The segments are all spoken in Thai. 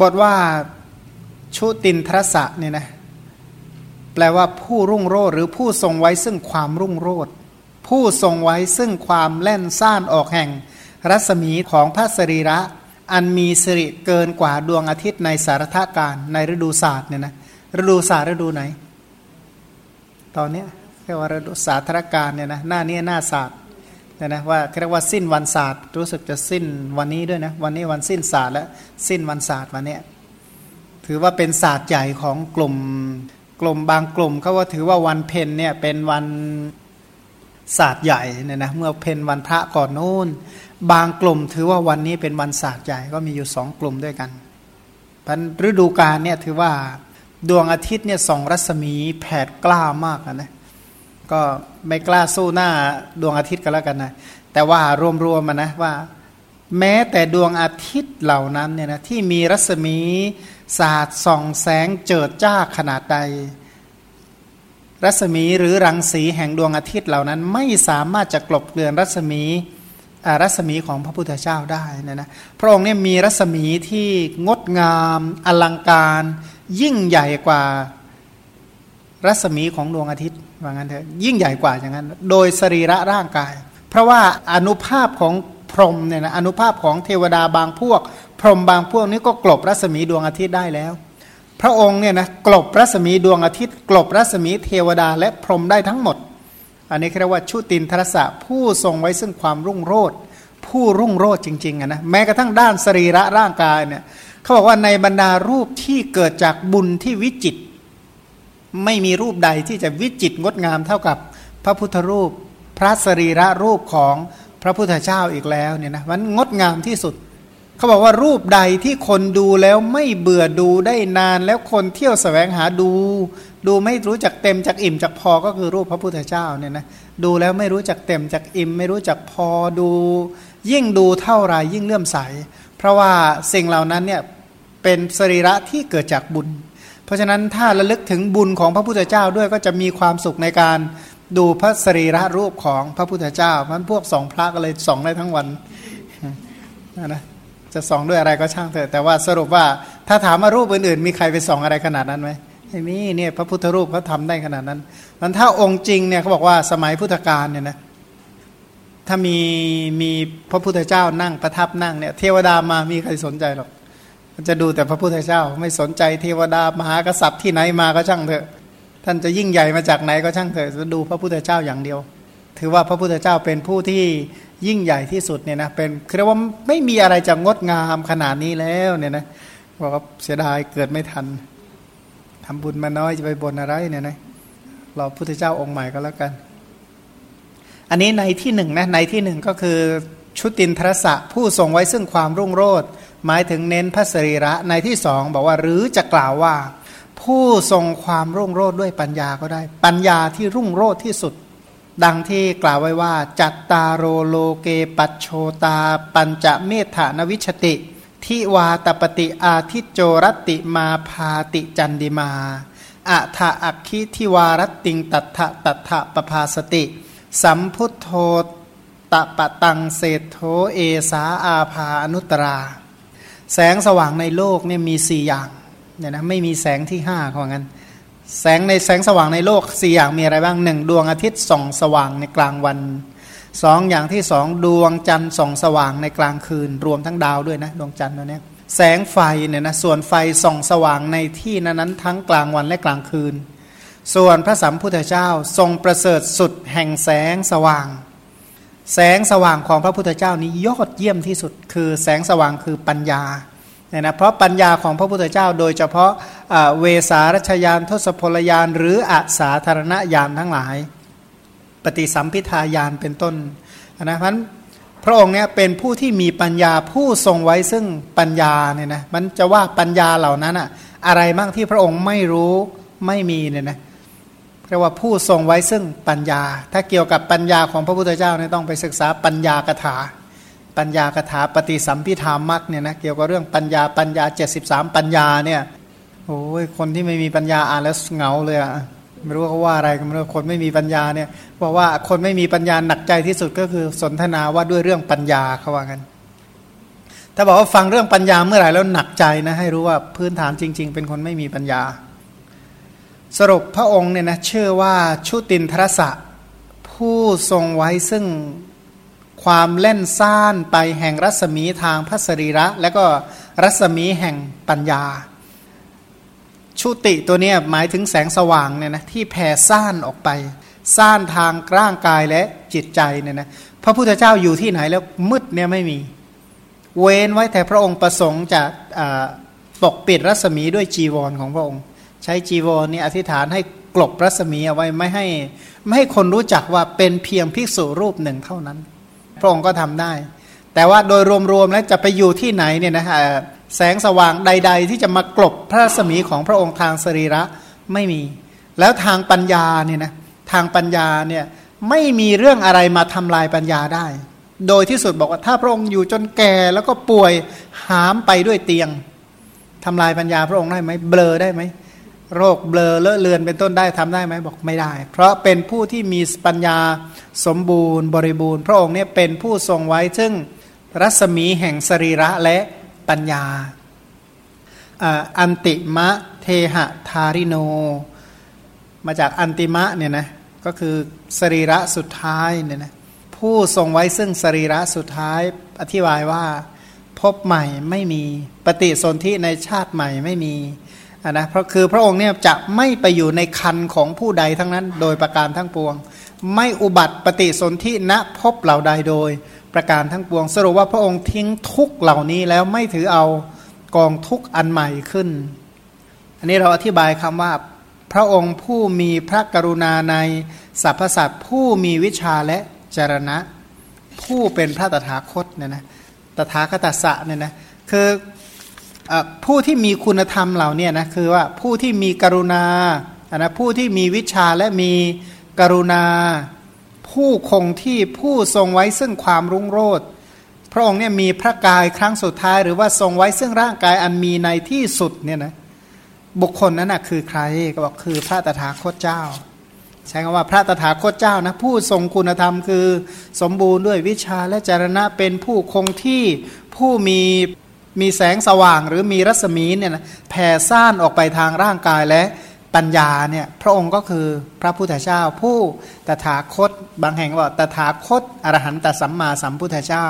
บทว่าชุตินทรสะเนี่ยนะแปลว่าผู้รุ่งโรจน์หรือผู้ทรงไว้ซึ่งความรุ่งโรจน์ผู้ทรงไว้ซึ่งความแล่นซ่านออกแห่ง รัศมีของพระสรีระ อันมีสิริเกินกว่าดวงอาทิตย์ในสารทการในฤดูศาสตร์เนี่ยนะฤดูศาสตร์ฤดูไหน ตอนเนี้ยเรียกว่าฤดูศาสตรการเนี่ยนะหน้านี้หน้าศาสตร์ เนี่ยนะว่าเรียกว่าสิ้นวันศาสตร์รู้สึกจะสิ้นวันนี้ด้วยนะวันนี้วันสิ้นศาสตร์และสิ้นวันศาสตร์วันนี้ถือว่าเป็นศาสตร์ใหญ่ของกลุ่มกลุ่มบางกลุ่มเขาว่าถือว่าวันเพนเนี่ยเป็นวันศาสตร์ใหญ่เนี่ยนะเมื่อเพนวันพระก่อนนู้น บางกลุ่มถือว่าวันนี้เป็นวันศาสตร์ใหญ่ก็มีอยู่สองกลุ่มด้วยกันพันฤดูกาลเนี่ยถือว่าดวงอาทิตย์เนี่ยส่องรัศมีแผดกล้ามากนะ ก็ไม่กล้าสู้หน้าดวงอาทิตย์กันแล้วกันนะแต่ว่ารวมๆมานะว่า แม้แต่ดวงอาทิตย์เหล่านั้นเนี่ยนะที่มีรัศมีศาสตร์ส่องแสงเจิดจ้าขนาดใด รัศมีหรือรังสีแห่งดวงอาทิตย์เหล่านั้น ไม่สามารถจะกลบเกลื่อนรัศมีรัศมีของพระพุทธเจ้าได้นะนะพระองค์เนี่ยมีรัศมีที่งดงาม อลังการ ยิ่งใหญ่กว่า รัศมีของดวงอาทิตย์ว่างั้นเถอะยิ่งใหญ่กว่าอย่างนั้น โดยสรีระร่างกาย เพราะว่าอนุภาพของพรหมเนี่ยนะอนุภาพของเทวดาบางพวก พรหมบางพวกนี้ก็กลบรัศมีดวงอาทิตย์ได้แล้ว พระองค์เนี่ยนะกลบรัศมีดวงอาทิตย์ กลบรัศมีเทวดาและพรหมได้ทั้งหมด อันนี้เรียกว่าชุตินทรสะผู้ทรงไว้ซึ่งความรุ่งโรจน์ผู้รุ่งโรจน์จริงๆนะแม้กระทั่งด้านสรีระร่างกายเนี่ยเขาบอกว่าในบรรดารูปที่เกิดจากบุญที่วิจิต ไม่มีรูปใดที่จะวิจิตงดงามเท่ากับพระพุทธรูป พระสรีระรูปของพระพุทธเจ้าอีกแล้วเนี่ยนะมันงดงามที่สุด เขาบอกว่ารูปใดที่คนดูแล้วไม่เบื่อดูได้นานแล้วคนเที่ยวสแสวงหาดู ดูไม่รู้จักเต็มจากอิ่มจากพอก็คือรูปพระพุทธเจ้าเนี่ยนะดูแล้วไม่รู้จักเต็มจากอิ่ม ไม่รู้จักพอดู ยิ่งดูเท่าไรยิ่งเลื่อมใส เพราะว่าสิ่งเหล่านั้นเนี่ยเป็นสรีระที่เกิดจากบุญ ราะฉะนั้นถ้าระลึกถึงบุญของพระพุทธเจ้าด้วยก็จะมีความสุขในการดูพระสรีระรูปของพระพุทธเจ้ามันพวกสองพระก็เลยส่องได้ทั้งวันนะจะส่องด้วยอะไรก็ช่างเถอะแต่ว่าสรุปว่าถ้าถามว่ารูปอื่นๆ มีใครไปส่องอะไรขนาดนั้นไหมไม่มีเนี่ยพระพุทธรูปเขาทาได้ขนาดนั้นมันถ้าองค์จริงเนี่ยเขาบอกว่าสมัยพุทธกาลเนี่ยนะถ้ามีมีพระพุทธเจ้านั่งประทับนั่งเนี่ยเทวดามามีใครสนใจหรอก จะดูแต่พระพุทธเจ้า ไม่สนใจเทวดามหากษัตริย์ที่ไหนมาก็ช่างเถอะ ท่านจะยิ่งใหญ่มาจากไหนก็ช่างเถอะจะดูพระพุทธเจ้าอย่างเดียว ถือว่าพระพุทธเจ้าเป็นผู้ที่ยิ่งใหญ่ที่สุดเนี่ยนะเป็นเรียกว่าไม่มีอะไรจะงดงามขนาดนี้แล้วเนี่ยนะบอกว่าเสียดายเกิดไม่ทันทำบุญมาน้อยจะไปบนอะไรเนี่ยนะรอพุทธเจ้าองค์ใหม่ก็แล้วกัน อันนี้ในที่หนึ่งนะในที่หนึ่งก็คือชุตินทรสะผู้ทรงไว้ซึ่งความรุ่งโรจน์ หมายถึงเน้นพระสรีระในที่สองบอกว่าหรือจะกล่าวว่า ผู้ทรงความรุ่งโรจน์ด้วยปัญญาก็ได้ ปัญญาที่รุ่งโรจน์ที่สุด ดังที่กล่าวไว้ว่า จัตตาโรโลเกปัจโชตา ปัญจเมธานวิชติทิวาตปฏิอาทิโจรติมาพาติจันดิมาอัฏฐอักขิทิวารติงตัทะตัทะปภาสติ สัมพุทโธตปะตังเศธโธเอสาอาภาอนุตรา แสงสว่างในโลกเนี่ยมีสี่อย่างเนี่ยนะไม่มีแสงที่ห้าของงั้น แสงในแสงสว่างในโลกสี่อย่างมีอะไรบ้างหนึ่งดวงอาทิตย์ส่องสว่างในกลางวันสองอย่างที่สองดวงจันทร์ส่องสว่างในกลางคืน รวมทั้งดาวด้วยนะดวงจันทร์ตัวนี้แสงไฟเนี่ยนะส่วนไฟส่องสว่างในที่นั้นทั้งกลางวันและกลางคืน ส่วนพระสัมพุทธเจ้าทรงประเสริฐสุดแห่งแสงสว่าง แสงสว่างของพระพุทธเจ้านี้ยอดเยี่ยมที่สุด คือแสงสว่างคือปัญญาเนี่ยนะเพราะปัญญาของพระพุทธเจ้า โดยเฉพาะเวสารัชยานทศพลยานหรืออาสาธารณญาณทั้งหลาย ปฏิสัมพิทายานเป็นต้นนะเพราะพระองค์เนี่ยเป็นผู้ที่มีปัญญาผู้ทรงไว้ซึ่งปัญญาเนี่ยนะมันจะว่าปัญญาเหล่านั้นอะอะไรบ้างที่พระองค์ไม่รู้ไม่มีเนี่ยนะ เรียกว่าผู้ทรงไว้ซึ่งปัญญา ถ้าเกี่ยวกับปัญญาของพระพุทธเจ้าเนี่ยต้องไปศึกษาปัญญากถา ปัญญากถาปฏิสัมพิธามักเนี่ยนะเกี่ยวกับเรื่องปัญญาปัญญา 73 ปัญญาเนี่ยโอ้ยคนที่ไม่มีปัญญาอ่านแล้วเหงาเลยอะไม่รู้เขาว่าอะไรกันไม่รู้คนไม่มีปัญญาเนี่ยบอกว่าคนไม่มีปัญญาหนักใจที่สุดก็คือสนทนาว่าด้วยเรื่องปัญญาเขาว่ากันถ้าบอกว่าฟังเรื่องปัญญาเมื่อไหร่แล้วหนักใจนะให้รู้ว่าพื้นฐานจริง ๆ เป็นคนไม่มีปัญญา สรุปพระองค์เนี่ยนะเชื่อว่าชุตินทรสะ ผู้ทรงไว้ซึ่งความเล่นซ่านไปแห่งรัศมีทางพระสรีระ และก็รัศมีแห่งปัญญา ชุติตัวนี้หมายถึงแสงสว่างเนี่ยนะที่แผ่ซ่านออกไปซ่านทางร่างกายและจิตใจเนี่ยนะพระพุทธเจ้าอยู่ที่ไหนแล้วมืดเนี่ยไม่มี เว้นไว้แต่พระองค์ประสงค์จะปกปิดรัศมีด้วยจีวรของพระองค์ ใช้จีวรนี่อธิษฐานให้กลบรัศมีเอาไว้ไม่ให้ไม่ให้คนรู้จักว่าเป็นเพียงภิกษุรูปหนึ่งเท่านั้น พระองค์ก็ทำได้ แต่ว่าโดยรวมๆแล้วจะไปอยู่ที่ไหนเนี่ยนะฮะแสงสว่างใด ๆ ที่จะมากลบพระรัศมีของพระองค์ทางสรีระไม่มี แล้วทางปัญญาเนี่ยนะทางปัญญาเนี่ยไม่มีเรื่องอะไรมาทำลายปัญญาได้ โดยที่สุดบอกว่าถ้าพระองค์อยู่จนแก่แล้วก็ป่วยหามไปด้วยเตียงทำลายปัญญาพระองค์ได้ไหมเบลอได้ไหม โรคเบลอเลอะเลือนเป็นต้นได้ทำได้ไหมบอกไม่ได้ เพราะเป็นผู้ที่มีปัญญาสมบูรณ์บริบูรณ์ พระองค์เนี่ยเป็นผู้ทรงไว้ซึ่งรัศมีแห่งสรีระและปัญญาอันติมะเทหะทาริโน มาจากอันติมะเนี่ยนะก็คือสรีระสุดท้ายเนี่ยนะผู้ทรงไว้ซึ่งสรีระสุดท้ายอธิบายว่า พบใหม่ไม่มีปฏิสนธิในชาติใหม่ไม่มี นะเพราะคือพระองค์เนี่ยจะไม่ไปอยู่ในคันของผู้ใดทั้งนั้น โดยประการทั้งปวง ไม่อุบัติปฏิสนธิณพบเหล่าใดโดยประการทั้งปวง สรุปว่าพระองค์ทิ้งทุกเหล่านี้แล้วไม่ถือเอากองทุกอันใหม่ขึ้น อันนี้เราอธิบายคำว่าพระองค์ผู้มีพระกรุณาในสรรพสัตว์ผู้มีวิชาและจรณะ ผู้เป็นพระตถาคตเนี่ยนะตถาคตสะเนี่ยนะคือ ผู้ที่มีคุณธรรมเหล่านี้นะคือว่าผู้ที่มีกรุณานะผู้ที่มีวิชาและมีกรุณา ผู้คงที่ผู้ทรงไว้ซึ่งความรุ่งโรจน์พระองค์เนี่ยมีพระกายครั้งสุดท้าย หรือว่าทรงไว้ซึ่งร่างกายอันมีในที่สุดเนี่ยนะบุคคลนั้นนะคือใครก็บอกคือพระตถาคตเจ้า ใช้คำว่าพระตถาคตเจ้านะผู้ทรงคุณธรรมคือสมบูรณ์ด้วยวิชาและจรณะเป็นผู้คงที่ผู้มี มีแสงสว่างหรือมีรัศมีเนี่ยนะแผ่ซ่านออกไปทางร่างกายและปัญญาเนี่ยพระองค์ก็คือพระพุทธเจ้า ผู้ตถาคต บางแห่งว่าตถาคตอรหันตสัมมาสัมพุทธเจ้า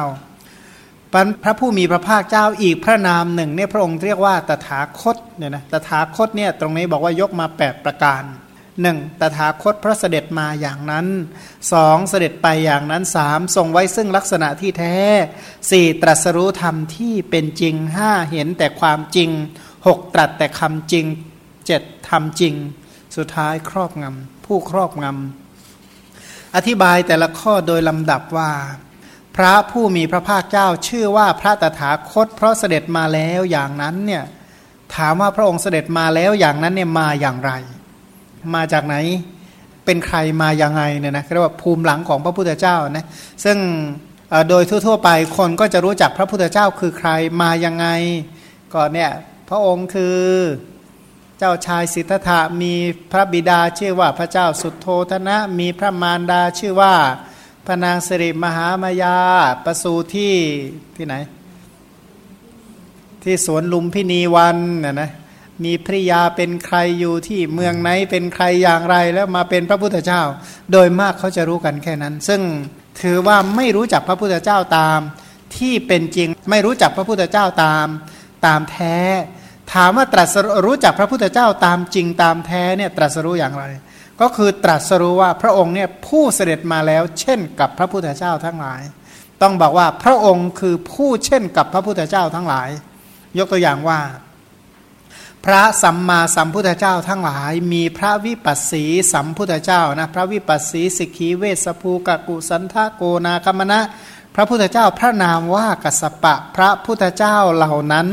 พระผู้มีพระภาคเจ้าอีกพระนามหนึ่งเนี่ยพระองค์เรียกว่าตถาคตเนี่ยนะตถาคตเนี่ยตรงนี้บอกว่ายกมา 8 ประการ หนึ่งตถาคตพระเสด็จมาอย่างนั้นสองเสด็จไปอย่างนั้นสามทรงไว้ซึ่งลักษณะที่แท้สี่ตรัสรู้ธรรมที่เป็นจริงห้าเห็นแต่ความจริงหกตรัสแต่คำจริงเจ็ดทำจริง สุดท้ายครอบงำผู้ครอบงำอธิบายแต่ละข้อโดยลำดับว่า พระผู้มีพระภาคเจ้าชื่อว่าพระตถาคต เพราะเสด็จมาแล้วอย่างนั้นเนี่ยถามว่าพระองค์เสด็จมาแล้วอย่างนั้นเนี่ยมาอย่างไร มาจากไหน เป็นใครมาอย่างไงเนี่ยนะเรียกว่าภูมิหลังของพระพุทธเจ้านะซึ่งโดยทั่วๆไปคนก็จะรู้จักพระพุทธเจ้าคือใครมายังไงก็เนี่ยพระองค์คือเจ้าชายสิทธัตถะมีพระบิดาชื่อว่าพระเจ้าสุโทธนะ มีพระมารดาชื่อว่าพระนางสิริมหามายาประสูที่ที่ไหน ที่สวนลุมพินีวันนะนะ มีภริยาเป็นใครอยู่ที่เมืองไหนเป็นใครอย่างไรแล้วมาเป็นพระพุทธเจ้า โดยมากเขาจะรู้กันแค่นั้น ซึ่งถือว่าไม่รู้จักพระพุทธเจ้าตาม ที่เป็นจริงไม่รู้จักพระพุทธเจ้าตามตามแท้ ถามว่าตรัสรู้จักพระพุทธเจ้าตามจริงตามแท้เนี่ยตรัสรู้อย่างไร ก็คือตรัสรู้ว่าพระองค์เนี่ยผู้เสด็จมาแล้ว เช่นกับพระพุทธเจ้าทั้งหลาย ต้องบอกว่าพระองค์คือผู้เช่นกับพระพุทธเจ้าทั้งหลาย ยกตัวอย่างว่า พระสัมมาสัมพุทธเจ้าทั้งหลายมีพระวิปัสสีสัมพุทธเจ้านะพระวิปัสสีสิกขีเวสภูกกุสันทโกนาคมณะ พระพุทธเจ้าพระนามว่ากัสปะพระพุทธเจ้าเหล่านั้น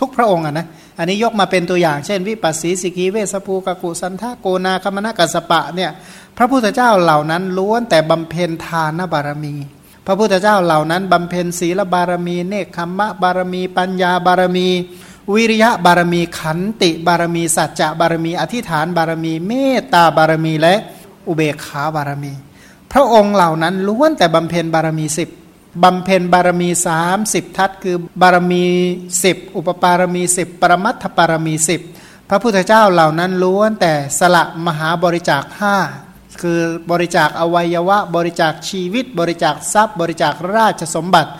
ทุกพระองค์นะอันนี้ยกมาเป็นตัวอย่างเช่น วิปัสสีสิกีเวสภูกกุสันทาโกนาคมนากัสปะเนี่ยพระพุทธเจ้าเหล่านั้นล้วนแต่บำเพ็ญทานบารมี พระพุทธเจ้าเหล่านั้นบำเพ็ญศีลบารมี เนคขมะบารมี ปัญญาบารมี วิริยะบารมีขันติบารมี สัจจะบารมี อธิษฐานบารมี เมตตาบารมีและอุเบกขาบารมี พระองค์เหล่านั้นล้วนแต่บำเพ็ญบารมีสิบบำเพ็ญบารมี30ทัศคือบารมี10อุปปารมี10ปรมัตถปารมี10พระพุทธเจ้าเหล่านั้นล้วนแต่สละมหาบริจาคห้าคือบริจาคอวัยวะ บริจาคชีวิต บริจาคทรัพย์ บริจาคราชสมบัติ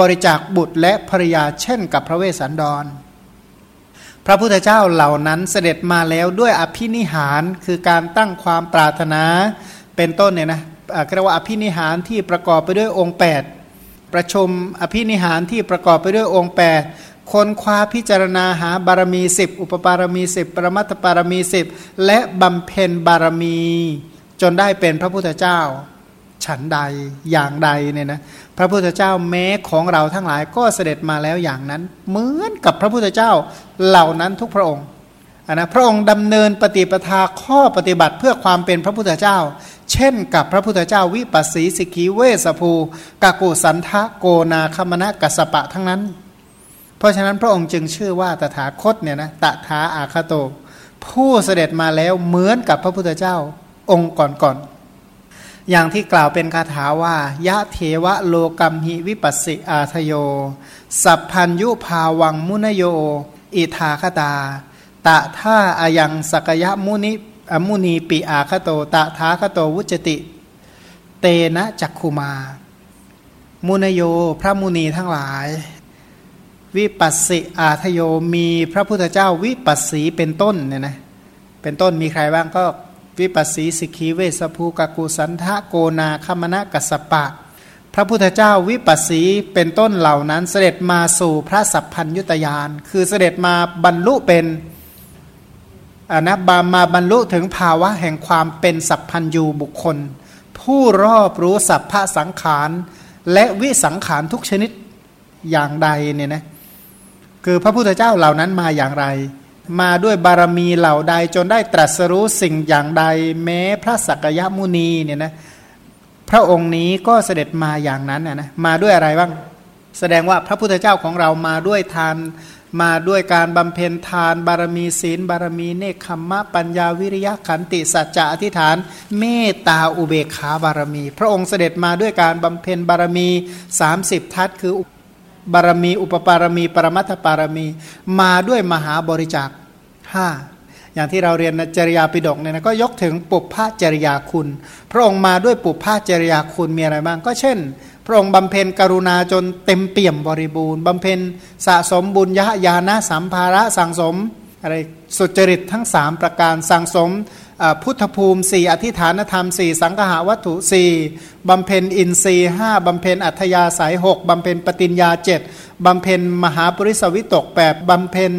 บริจาคบุตรและภรยาเช่นกับพระเวสสันดร พระพุทธเจ้าเหล่านั้นเสด็จมาแล้วด้วยอภินิหารคือการตั้งความปรารถนาเป็นต้นเนี่ยนะเรียกว่าอภินิหารที่ประกอบไปด้วยองค์ 8 ประชุมอภินิหารที่ประกอบไปด้วยองค์ 8 คนคว้าพิจารณาหาบารมี 10 อุปปารมี 10 ปรมัตถปารมี 10 และบำเพ็ญบารมี จนได้เป็นพระพุทธเจ้า ฉันใดอย่างใดเนี่ยนะ ระพุทธเจ้าแม้ของเราทั้งหลายก็เสด็จมาแล้วอย่างนั้น เหมือนกับพระพุทธเจ้าเหล่านั้นทุกพระองค์นะพระองค์ดำเนินปฏิปทาข้อปฏิบัติเพื่อความเป็นพระพุทธเจ้า เช่นกับพระพุทธเจ้าวิปัสสีสิกีเวสภูกากุสันทะโกนาคมณะกัสปะทั้งนั้น เพราะฉะนั้นพระองค์จึงชื่อว่าตถาคตเนี่ยนะตถาอาคโต ผู้เสด็จมาแล้วเหมือนกับพระพุทธเจ้าองค์ก่อนๆ อย่างที่กล่าวเป็นคาถาว่ายะเทวะโลกัมหิวิปัสสิอาทโย สัพพัญยุภาวังมุนโย อิทาคตา ตะท่าอายังสกยะมุนิอมุนีปีอาคโต ตะทาคโตวุจติ เตนะจักคุมา มุนโยพระมุนีทั้งหลาย วิปัสสิอาทโยมีพระพุทธเจ้าวิปัสสีเป็นต้นเนี่ยนะเป็นต้นมีใครบ้างก็ วิปัสสีสิกีเวสภูกกุสันทะโกนาคมณะกัสปะ พระพุทธเจ้าวิปัสสีเป็นต้นเหล่านั้นเสด็จมาสู่พระสัพพัญยุตยาน คือเสด็จมาบรรลุเป็นอนะบามาบรรลุถึงภาวะแห่งความเป็นสัพพัญยูบุคคล ผู้รอบรู้สัพพะสังขาร และวิสังขารทุกชนิดอย่างใดเนี่ยนะคือพระพุทธเจ้าเหล่านั้นมาอย่างไร มาด้วยบารมีเหล่าใดจนได้ตรัสรู้สิ่งอย่างใดแม้พระสักยมุนีเนี่ยนะพระองค์นี้ก็เสด็จมาอย่างนั้นนะมาด้วยอะไรบ้าง แสดงว่าพระพุทธเจ้าของเรามาด้วยทานมาด้วยการบำเพ็ญทานบารมีศีล บารมีเนคขมมะปัญญาวิริยะขันติสัจจะอธิษฐาน เมตตาอุเบกขาบารมี พระองค์เสด็จมาด้วยการบำเพ็ญบารมี 30 ทัศคือ บารมี อุปปารมี ปรมัตถปารมี มาด้วยมหาบริจาคห้าอย่างที่เราเรียนจริยาปิฎกเนี่ยนะก็ยกถึงปุพพจริยาคุณ พระองค์มาด้วยปุพพจริยาคุณมีอะไรบ้าง ก็เช่น พระองค์บำเพ็ญกรุณาจนเต็มเปี่ยมบริบูรณ์บำเพ็ญสะสมบุญยะญาณสัมภาระสังสมอะไรสุจริตทั้ง 3 ประการสังสม พุทธภูมิสี่อธิฐานธรรมสี่สังหาวัตถุสี่บำเพ็ญอินทรีห้าบำเพ็ญอัธยาสายหกบำเพ็ญปฏิญญาเจ็ดบำเพ็ญมหาปริสวิตกแปดบำเพ็ญ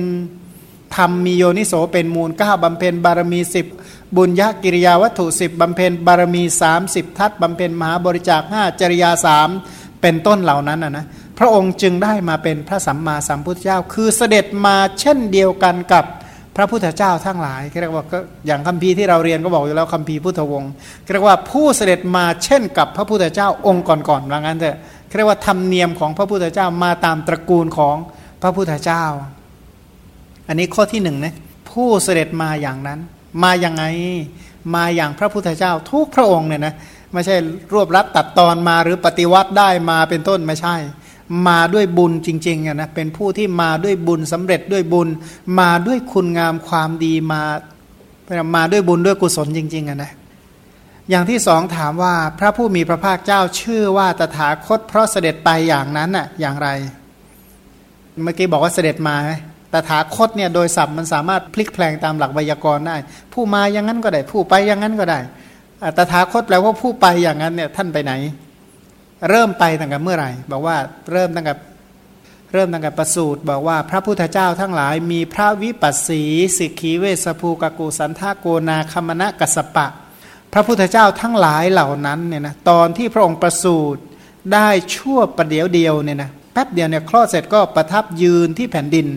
ธรรมมีโยนิโสเป็นมูลก้าบำเพ็ญบารมีสิบบุญญกิริยาวัตถุสิบบำเพ็ญบารมีสามสิบทัศบำเพ็ญมหาบริจาคห้าจริยาสามเป็นต้นเหล่านั้นนะนะพระองค์จึงได้มาเป็นพระสัมมาสัมพุทธเจ้า คือเสด็จมาเช่นเดียวกันกับ พระพุทธเจ้าทั้งหลายเรียกว่าก็อย่างคัมภีร์ที่เราเรียนก็บอกอยู่แล้วคัมภีร์พุทธวงศ์เรียกว่าผู้เสด็จมาเช่นกับพระพุทธเจ้าองค์ก่อนๆว่างั้นเถอะเรียกว่าธรรมเนียมของพระพุทธเจ้ามาตามตระกูลของพระพุทธเจ้า อันนี้ข้อที่หนึ่งนะผู้เสด็จมาอย่างนั้น มาอย่างไงมาอย่างพระพุทธเจ้าทุกพระองค์เนี่ยนะไม่ใช่รวบรัดตัดตอนมาหรือปฏิวัติได้มาเป็นต้นไม่ใช่ มาด้วยบุญจริงๆนะเป็นผู้ที่มาด้วยบุญสำเร็จด้วยบุญ มาด้วยคุณงามความดีมามาด้วยบุญด้วยกุศลจริงๆนะ อย่างที่สองถามว่าพระผู้มีพระภาคเจ้าชื่อว่าตถาคตเพราะเสด็จไปอย่างนั้นน่ะอย่างไร เมื่อกี้บอกว่าเสด็จมาตถาคตเนี่ยโดยศัพท์มันสามารถพลิกแปลงตามหลักไวยากรณ์ได้ ผู้มาอย่างนั้นก็ได้ ผู้ไปอย่างนั้นก็ได้ตถาคตแปลว่าผู้ไปอย่างนั้นเนี่ยท่านไปไหน เริ่มไปตั้งแต่เมื่อไหร่ บอกว่าเริ่มตั้งแต่เริ่มตั้งแต่ประสูตรบอกว่าพระพุทธเจ้าทั้งหลาย มีพระวิปัสสีสิกขีเวสภูกกุสันทาโกนาคมณะกัสปะ พระพุทธเจ้าทั้งหลายเหล่านั้นเนี่ยนะตอนที่พระองค์ประสูตรได้ชั่วประเดียวเดียวเนี่ยนะแป๊บเดียวเนี่ยคลอดเสร็จก็ประทับยืนที่แผ่นดิน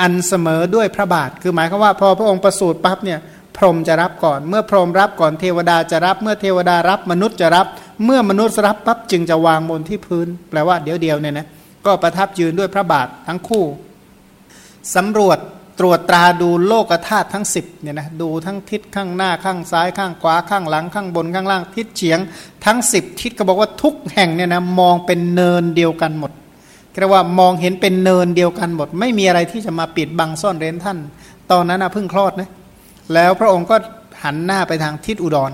อันเสมอด้วยพระบาท คือหมายความว่าพอพระองค์ประสูติปั๊บเนี่ย พรหมจะรับก่อน เมื่อพรหมรับก่อนเทวดาจะรับ เมื่อเทวดารับมนุษย์จะรับ เมื่อมนุษย์รับปั๊บจึงจะวางบนที่พื้น แปลว่าเดี๋ยวเดียวเนี่ยนะก็ประทับยืนด้วยพระบาททั้งคู่สำรวจตรวจตราดูโลกธาตุทั้ง 10เนี่ยนะดูทั้งทิศข้างหน้าข้างซ้ายข้างขวาข้างหลังข้างบนข้างล่างทิศเฉียง ทั้ง 10 ทิศก็บอกว่าทุกแห่งเนี่ยนะมองเป็นเนินเดียวกันหมดเรียกว่ามองเห็นเป็นเนินเดียวกันหมด ไม่มีอะไรที่จะมาปิดบังซ่อนเร้นท่าน ตอนนั้นนะเพิ่งคลอดนะ แล้วพระองค์ก็หันหน้าไปทางทิศอุดร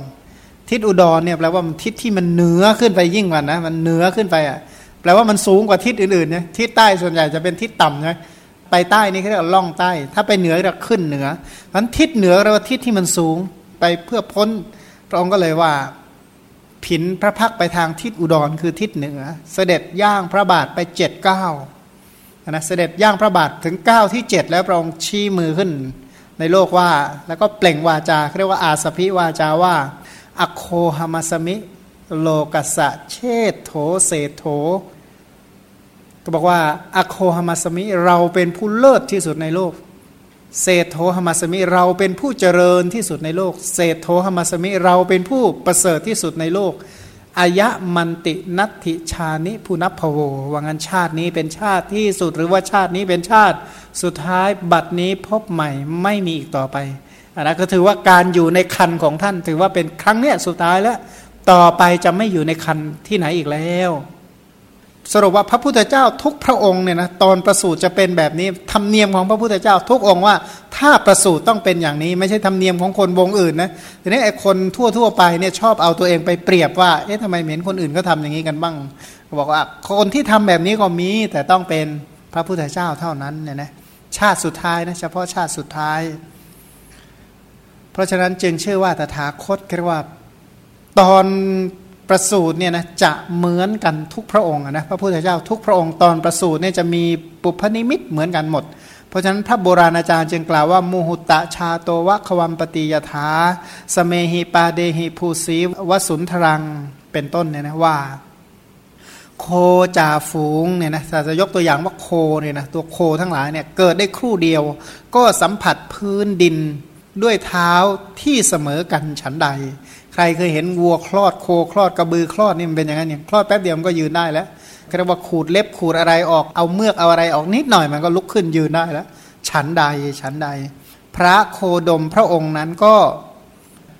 ทิศอุดรเนี่ยแปลว่ามันทิศที่มันเหนือขึ้นไปยิ่งกว่านะมันเหนือขึ้นไปอะแปลว่ามันสูงกว่าทิศอื่นๆเนี่ยทิศใต้ส่วนใหญ่จะเป็นทิศต่ำใช่ไหมไปใต้นี่เขาเรียกล่องใต้ ถ้าไปเหนือเราขึ้นเหนือเพราะทิศเหนือเราว่าทิศที่มันสูงไปเพื่อพ้นพระองค์ก็เลยว่าผินพระพักไปทางทิศอุดรคือทิศเหนือ เสด็จย่างพระบาทไปเจ็ดเก้านะเสด็จย่างพระบาทถึงเก้าที่เจ็ดแล้วพระองค์ชี้มือขึ้น ในโลกว่า แล้วก็เปล่งวาจาเรียกว่าอาสพิวาจาว่า อโคหมัสมิ โลกัสะเชตโถเศโถ ก็บอกว่า อโคหมัสมิ เราเป็นผู้เลิศที่สุดในโลก เศธโธหมัสมิ เราเป็นผู้เจริญที่สุดในโลก เศธโธหมัสมิ เราเป็นผู้ประเสริฐที่สุดในโลก อายะมันตินัตถิชานิภูนัพโวว่างันชาตินี้เป็นชาติที่สุดหรือว่าชาตินี้เป็นชาติสุดท้ายบัดนี้พบใหม่ไม่มีอีกต่อไปอันนั้นก็ถือว่าการอยู่ในคันของท่าน ถือว่าเป็นครั้งเนี้ยสุดท้ายแล้ว ต่อไปจะไม่อยู่ในคันที่ไหนอีกแล้ว สรุปว่าพระพุทธเจ้าทุกพระองค์เนี่ยนะตอนประสูติจะเป็นแบบนี้ธรรมเนียมของพระพุทธเจ้าทุกองค์ว่า ถ้าประสูติต้องเป็นอย่างนี้ ไม่ใช่ธรรมเนียมของคนวงอื่นนะทีนี้ไอ้คนทั่วทั่วไปเนี่ยชอบเอาตัวเองไปเปรียบว่าเอ๊ะทำไมเหม็นคนอื่นก็ทำอย่างนี้กันบ้างบอกว่าคนที่ทำแบบนี้ก็มีแต่ต้องเป็นพระพุทธเจ้าเท่านั้นเนี่ยนะชาติสุดท้ายนะเฉพาะชาติสุดท้าย เพราะฉะนั้นจึงเชื่อว่าตถาคตเรียกว่าตอน ประสูตรเนี่ยนะจะเหมือนกันทุกพระองค์นะพระพุทธเจ้าทุกพระองค์ตอนประสูตรเนี่ยจะมีปุพนิมิตเหมือนกันหมด เพราะฉะนั้นพระโบราณอาจารย์จึงกล่าวว่ามูหุตะชาโตวะควัมปฏิยถาสเมหิปาเดหิภูสีวสุนทรังเป็นต้นเนี่ยนะว่า โคจ่าฝูงเนี่ยนะจะยกตัวอย่างว่าโคเนี่ยนะตัวโคทั้งหลายเนี่ยเกิดได้ครู่เดียว ก็สัมผัสพื้นดินด้วยเท้าที่เสมอกันฉันใด ใครเคยเห็นวัวคลอดโคคลอดกระบือคลอดนี่มันเป็นอย่างนั้นเนี่ยคลอดแป๊บเดียวมันก็ยืนได้แล้วเรียกว่าขูดเล็บขูดอะไรออกเอาเมือกเอาอะไรออกนิดหน่อยมันก็ลุกขึ้นยืนได้แล้วฉันใดฉันใด พระโคดมพระองค์นั้นก็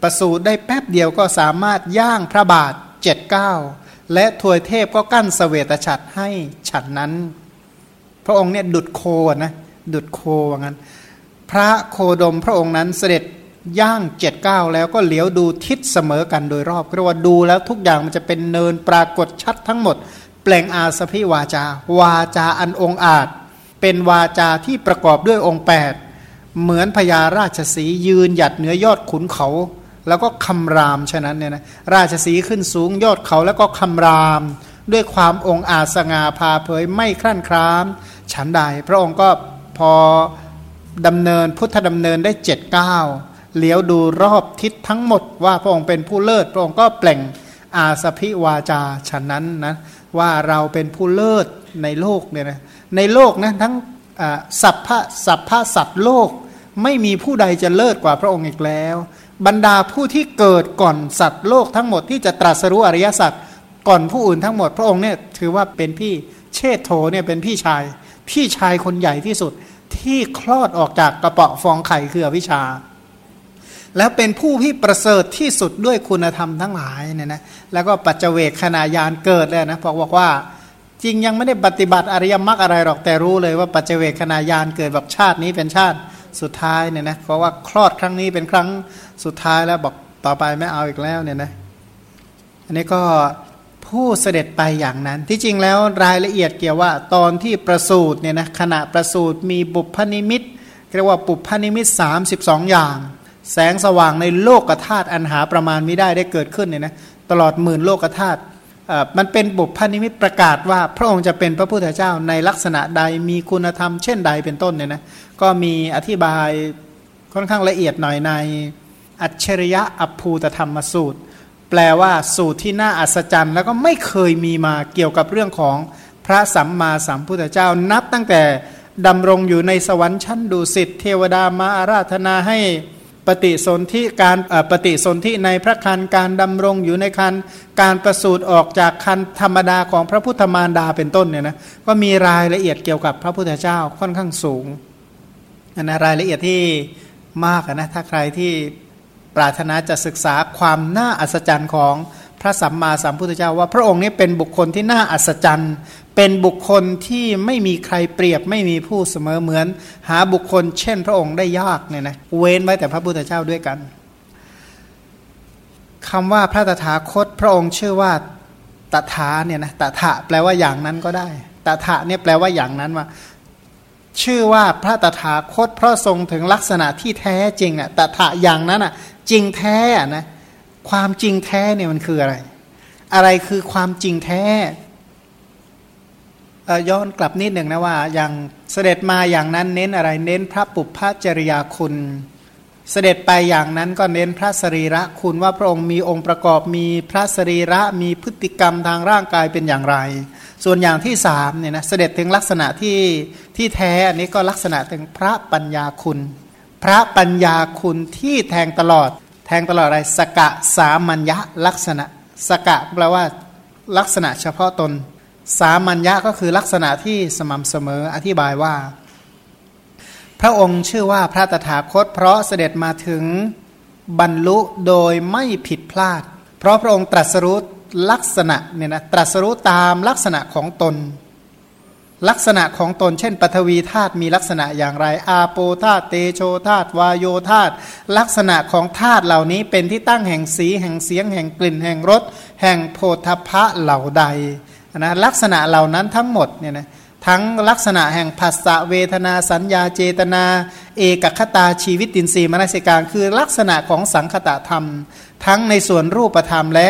ประสูติได้แป๊บเดียวก็สามารถย่างพระบาทเจ็ดเก้าและถวยเทพก็กั้นสเสวตฉัตรให้ฉันนั้น พระองค์เนี่ยดุดโคนะดุดโคว่างั้น พระโคดมพระองค์นั้นเสด็จ ย่างเจ็ดเก้าแล้วก็เหลียวดูทิศเสมอกันโดยรอบเรียกว่าดูแล้วทุกอย่างมันจะเป็นเนินปรากฏชัดทั้งหมด แปลงอาสพิวาจา วาจาอันองอาจ เป็นวาจาที่ประกอบด้วยองค์8เหมือนพญาราชสียืนหยัดเหนือยอดขุนเขา แล้วก็คำรามฉะนั้นเนี่ยนะราชสีขึ้นสูงยอดเขาแล้วก็คำราม ด้วยความองอาจสง่าพาเผยไม่ครั่นครามฉันใดพระองค์ก็พอดำเนินพุทธดำเนินได้เจ็ดเก้า เลี้ยวดูรอบทิศทั้งหมดว่าพระองค์เป็นผู้เลิศ พระองค์ก็เปล่งอาสพิวาจาฉะนั้นนะว่าเราเป็นผู้เลิศในโลกเนี่ยนะในโลกนะทั้งสัพพะสัพพะสัตว์โลก ไม่มีผู้ใดจะเลิศกว่าพระองค์อีกแล้ว บรรดาผู้ที่เกิดก่อนสัตว์โลกทั้งหมดที่จะตรัสรู้อริยสัจก่อนผู้อื่นทั้งหมด พระองค์เนี่ยถือว่าเป็นพี่เชษโธเนี่ยเป็นพี่ชาย พี่ชายคนใหญ่ที่สุดที่คลอดออกจากกระเปาะฟองไข่คืออวิชชา แล้วเป็นผู้ที่ประเสริฐที่สุดด้วยคุณธรรมทั้งหลายเนี่ยนะแล้วก็ปัจเจเวกขณะยานเกิดเลยนะบอกว่าจริงยังไม่ได้ปฏิบัติอริยมรรคอะไรหรอกแต่รู้เลยว่าปัจเจเวกขณะยานเกิดแบบชาตินี้เป็นชาติสุดท้ายเนี่ยนะเพราะว่าคลอดครั้งนี้เป็นครั้งสุดท้ายแล้วบอกต่อไปไม่เอาอีกแล้วเนี่ยนะอันนี้ก็ผู้เสด็จไปอย่างนั้น ที่จริงแล้วรายละเอียดเกี่ยวว่าตอนที่ประสูตรเนี่ยนะขณะประสูตรมีบุพนิมิตเรียกว่าปุพนิมิต 32 อย่าง แสงสว่างในโลกธาตุอันหาประมาณไม่ได้ได้เกิดขึ้นเนี่ยนะตลอดหมื่นโลกธาตุมันเป็นบุพนิมิตประกาศว่า พระองค์จะเป็นพระพุทธเจ้าในลักษณะใดมีคุณธรรมเช่นใดเป็นต้นเนี่ยนะก็มีอธิบายค่อนข้างละเอียดหน่อยในอัจฉริยะอภูตธรรมสูตร แปลว่าสูตรที่น่าอัศจรรย์ แล้วก็ไม่เคยมีมาเกี่ยวกับเรื่องของพระสัมมาสัมพุทธเจ้านับตั้งแต่ดำรงอยู่ในสวรรค์ชั้นดุสิตเทวดามาอาราธนาให้ ปฏิสนธิการปฏิสนธิในพระคันการดำรงอยู่ในคันการประสูติออกจากคันธรรมดาของพระพุทธมารดาเป็นต้นเนี่ยนะก็มีรายละเอียดเกี่ยวกับพระพุทธเจ้าค่อนข้างสูงอันนะรายละเอียดที่มากนะถ้าใครที่ปรารถนาจะศึกษาความน่าอัศจรรย์ของพระสัมมาสัมพุทธเจ้าว่าพระองค์นี้เป็นบุคคลที่น่าอัศจรรย์ เป็นบุคคลที่ไม่มีใครเปรียบไม่มีผู้เสมอเหมือน หาบุคคล เช่นพระองค์ได้ยากเนี่ยนะเว้นไว้แต่พระพุทธเจ้าด้วยกันคำว่าพระตถาคตพระองค์ชื่อว่าตถาเนี่ยนะตถะแปลว่าอย่างนั้นก็ได้ตถะเนี่ยแปลว่าอย่างนั้นว่า ชื่อว่าพระตถาคต เพราะทรงถึงลักษณะที่แท้จริงอะตถะอย่างนั้นอะ จริงแท้อะนะความจริงแท้เนี่ยมันคืออะไร อะไรคือความจริงแท้ ย้อนกลับนิดหนึ่งนะว่าอย่างเสด็จมาอย่างนั้นเน้นอะไรเน้นพระปุพพจริยาคุณ เสด็จไปอย่างนั้นก็เน้นพระสรีระคุณว่าพระองค์มีองค์ประกอบมีพระสรีระมีพฤติกรรมทางร่างกายเป็นอย่างไร ส่วนอย่างที่สามเนี่ยนะเสด็จถึงลักษณะที่ที่แท้อันนี้ก็ลักษณะถึงพระปัญญาคุณ พระปัญญาคุณที่แทงตลอด แทงตลอดอะไรสกะสามัญญะลักษณะ สกะแปลว่าลักษณะเฉพาะตน สามัญญะก็คือลักษณะที่สม่ำเสมออธิบายว่า พระองค์ชื่อว่าพระตถาคต เพราะเสด็จมาถึงบรรลุโดยไม่ผิดพลาด เพราะพระองค์ตรัสรู้ลักษณะเนี่ยนะตรัสรู้ตามลักษณะของตน ลักษณะของตน เช่นปฐวีธาตุมีลักษณะอย่างไร อาโปธาตุเตโชธาตุวายโยธาตุลักษณะของธาตุเหล่านี้เป็นที่ตั้งแห่งสีแห่งเสียง แห่งกลิ่นแห่งรสแห่งโพธพะเหล่าใด นะลักษณะเหล่านั้นทั้งหมดเนี่ยนะทั้งลักษณะแห่งผัสสะเวทนาสัญญาเจตนา เอกคตาชีวิตินทรีย์มนสิการ คือลักษณะของสังคตะธรรม ทั้งในส่วนรูปธรรม และ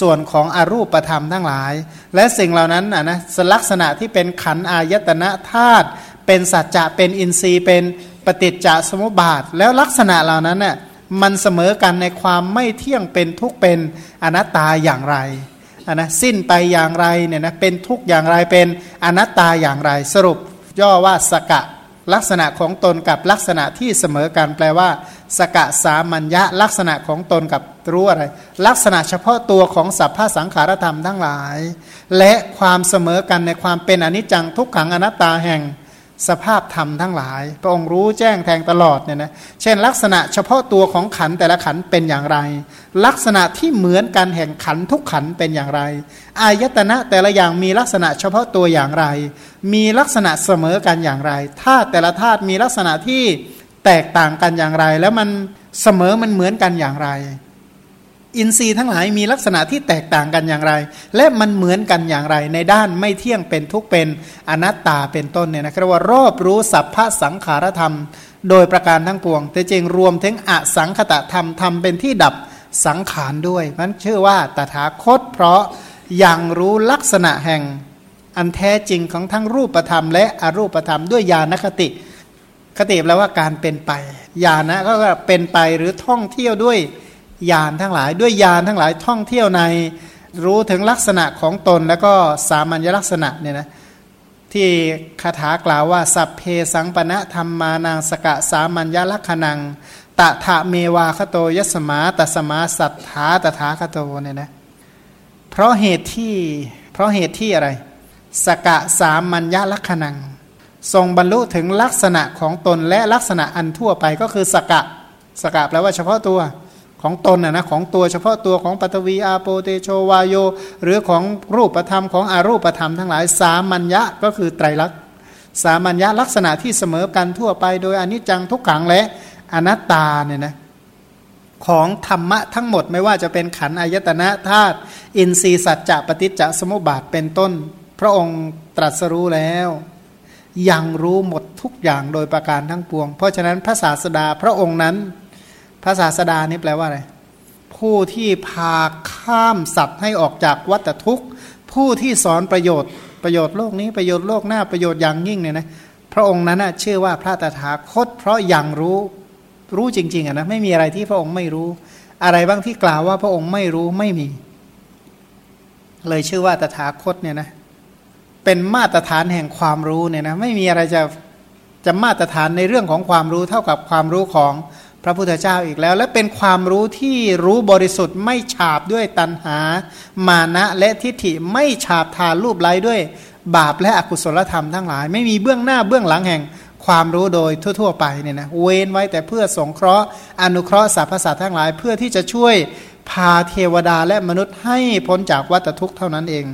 ส่วนของอรูปธรรมทั้งหลาย และสิ่งเหล่านั้นนะลักษณะที่เป็นขันอายตนะธาตุเป็นสัจจะเป็นอินทรีย์ เป็นปฏิจจสมุปบาท แล้วลักษณะเหล่านั้นน่ะมันเสมอกันในความไม่เที่ยงเป็นทุกเป็นอนัตตาอย่างไร นะสิ้นไปอย่างไรเนี่ยนะเป็นทุกอย่างไรเป็นอนัตตาอย่างไร สรุปย่อว่าสกะลักษณะของตนกับลักษณะที่เสมอกันแปลว่า สกะสามัญญะลักษณะของตนกับรู้อะไร ลักษณะเฉพาะตัวของสัพพสังขารธรรมทั้งหลาย และความเสมอกันในความเป็นอนิจจังทุกขังอนัตตาแห่ง สภาพธรรมทั้งหลาย พระองค์รู้แจ้งแทงตลอดเนี่ยนะเช่น ลักษณะเฉพาะตัวของขันแต่ละขันเป็นอย่างไร ลักษณะที่เหมือนกันแห่งขันทุกขันเป็นอย่างไร อายตนะแต่ละอย่างมีลักษณะเฉพาะตัวอย่างไร มีลักษณะเสมอกันอย่างไรธาตุแต่ละธาตุมีลักษณะที่แตกต่างกันอย่างไร แล้วมันเสมอมันเหมือนกันอย่างไร อินทรีย์ทั้งหลายมีลักษณะที่แตกต่างกันอย่างไร และมันเหมือนกันอย่างไรในด้านไม่เที่ยงเป็นทุกเป็นอนัตตาเป็นต้นเนี่ยนะครับว่ารอบรู้สัพพะสังขารธรรม โดยประการทั้งปวง แต่จริงรวมถึงอสังคตธรรมทำเป็นที่ดับสังขารด้วยมันชื่อว่าตถาคต เพราะยังรู้ลักษณะแห่งอันแท้จริงของทั้งรูปธรรม และอรูปธรรมด้วยญาณคติ คติแปลว่าการเป็นไปญาณนะก็เป็นไปหรือท่องเที่ยวด้วย ยานทั้งหลาย ด้วยยานทั้งหลายท่องเที่ยวในรู้ถึงลักษณะของตนแล้วก็สามัญลักษณะเนี่ยนะที่คาถากล่าวว่า สัพเพสังปณะธรรมานางสกะสามัญญลักขณังตะถะเมวาคโตยสมาตสมาสัทธาตถาคโตเนี่ยนะเพราะเหตุที่เพราะเหตุที่อะไร สกะสามัญญลักขณัง ทรงบรรลุถึงลักษณะของตนและลักษณะอันทั่วไปก็คือสกะสกะแปลว่าเฉพาะตัว ของตนนะนะของตัวเฉพาะตัวของปฐวีอาโปเตโชวายโย หรือของรูปธรรมของอารูปธรรมทั้งหลายสามัญญะก็คือไตรลักษณ์สามัญญะลักษณะที่เสมอกันทั่วไป โดยอนิจจังทุกขังและอนัตตาเนี่ยนะของธรรมะทั้งหมดไม่ว่าจะเป็นขันอายตนะธาตุอินทรีสัจจะปฏิจจสมุปบาทเป็นต้น พระองค์ตรัสรู้แล้วยังรู้หมดทุกอย่างโดยประการทั้งปวง เพราะฉะนั้นพระศาสดาพระองค์นั้น ระศาสดานี่แปลว่าอะไร ผู้ที่พาข้ามสัตว์ให้ออกจากวัฏทุกข์ ผู้ที่สอนประโยชน์ประโยชน์โลกนี้ประโยชน์โลกหน้าประโยชน์อย่างยิ่งเนี่ยนะพระองค์นั้นชื่อว่าพระตถาคต เพราะอยังรู้รู้จริงๆนะไม่มีอะไรที่พระองค์ไม่รู้ อะไรบ้างที่กล่าวว่าพระองค์ไม่รู้ไม่มี เลยชื่อว่าตถาคตเนี่ยนะเป็นมาตรฐานแห่งความรู้เนี่ยนะไม่มีอะไรจะจะมาตรฐานในเรื่องของความรู้เท่ากับความรู้ของ พระพุทธเจ้าอีกแล้ว และเป็นความรู้ที่รู้บริสุทธิ์ไม่ฉาบด้วยตัณหา มานะและทิฏฐิไม่ฉาบทารูปไร้ด้วย บาปและอกุศลธรรมทั้งหลาย ไม่มีเบื้องหน้าเบื้องหลังแห่งความรู้โดยทั่ว ๆ ไปเนี่ยนะเว้นไว้แต่เพื่อสงเคราะห์ อนุเคราะห์สรรพสัตว์ทั้งหลาย เพื่อที่จะช่วยพาเทวดาและมนุษย์ให้พ้นจากวัฏทุกข์เท่านั้นเอง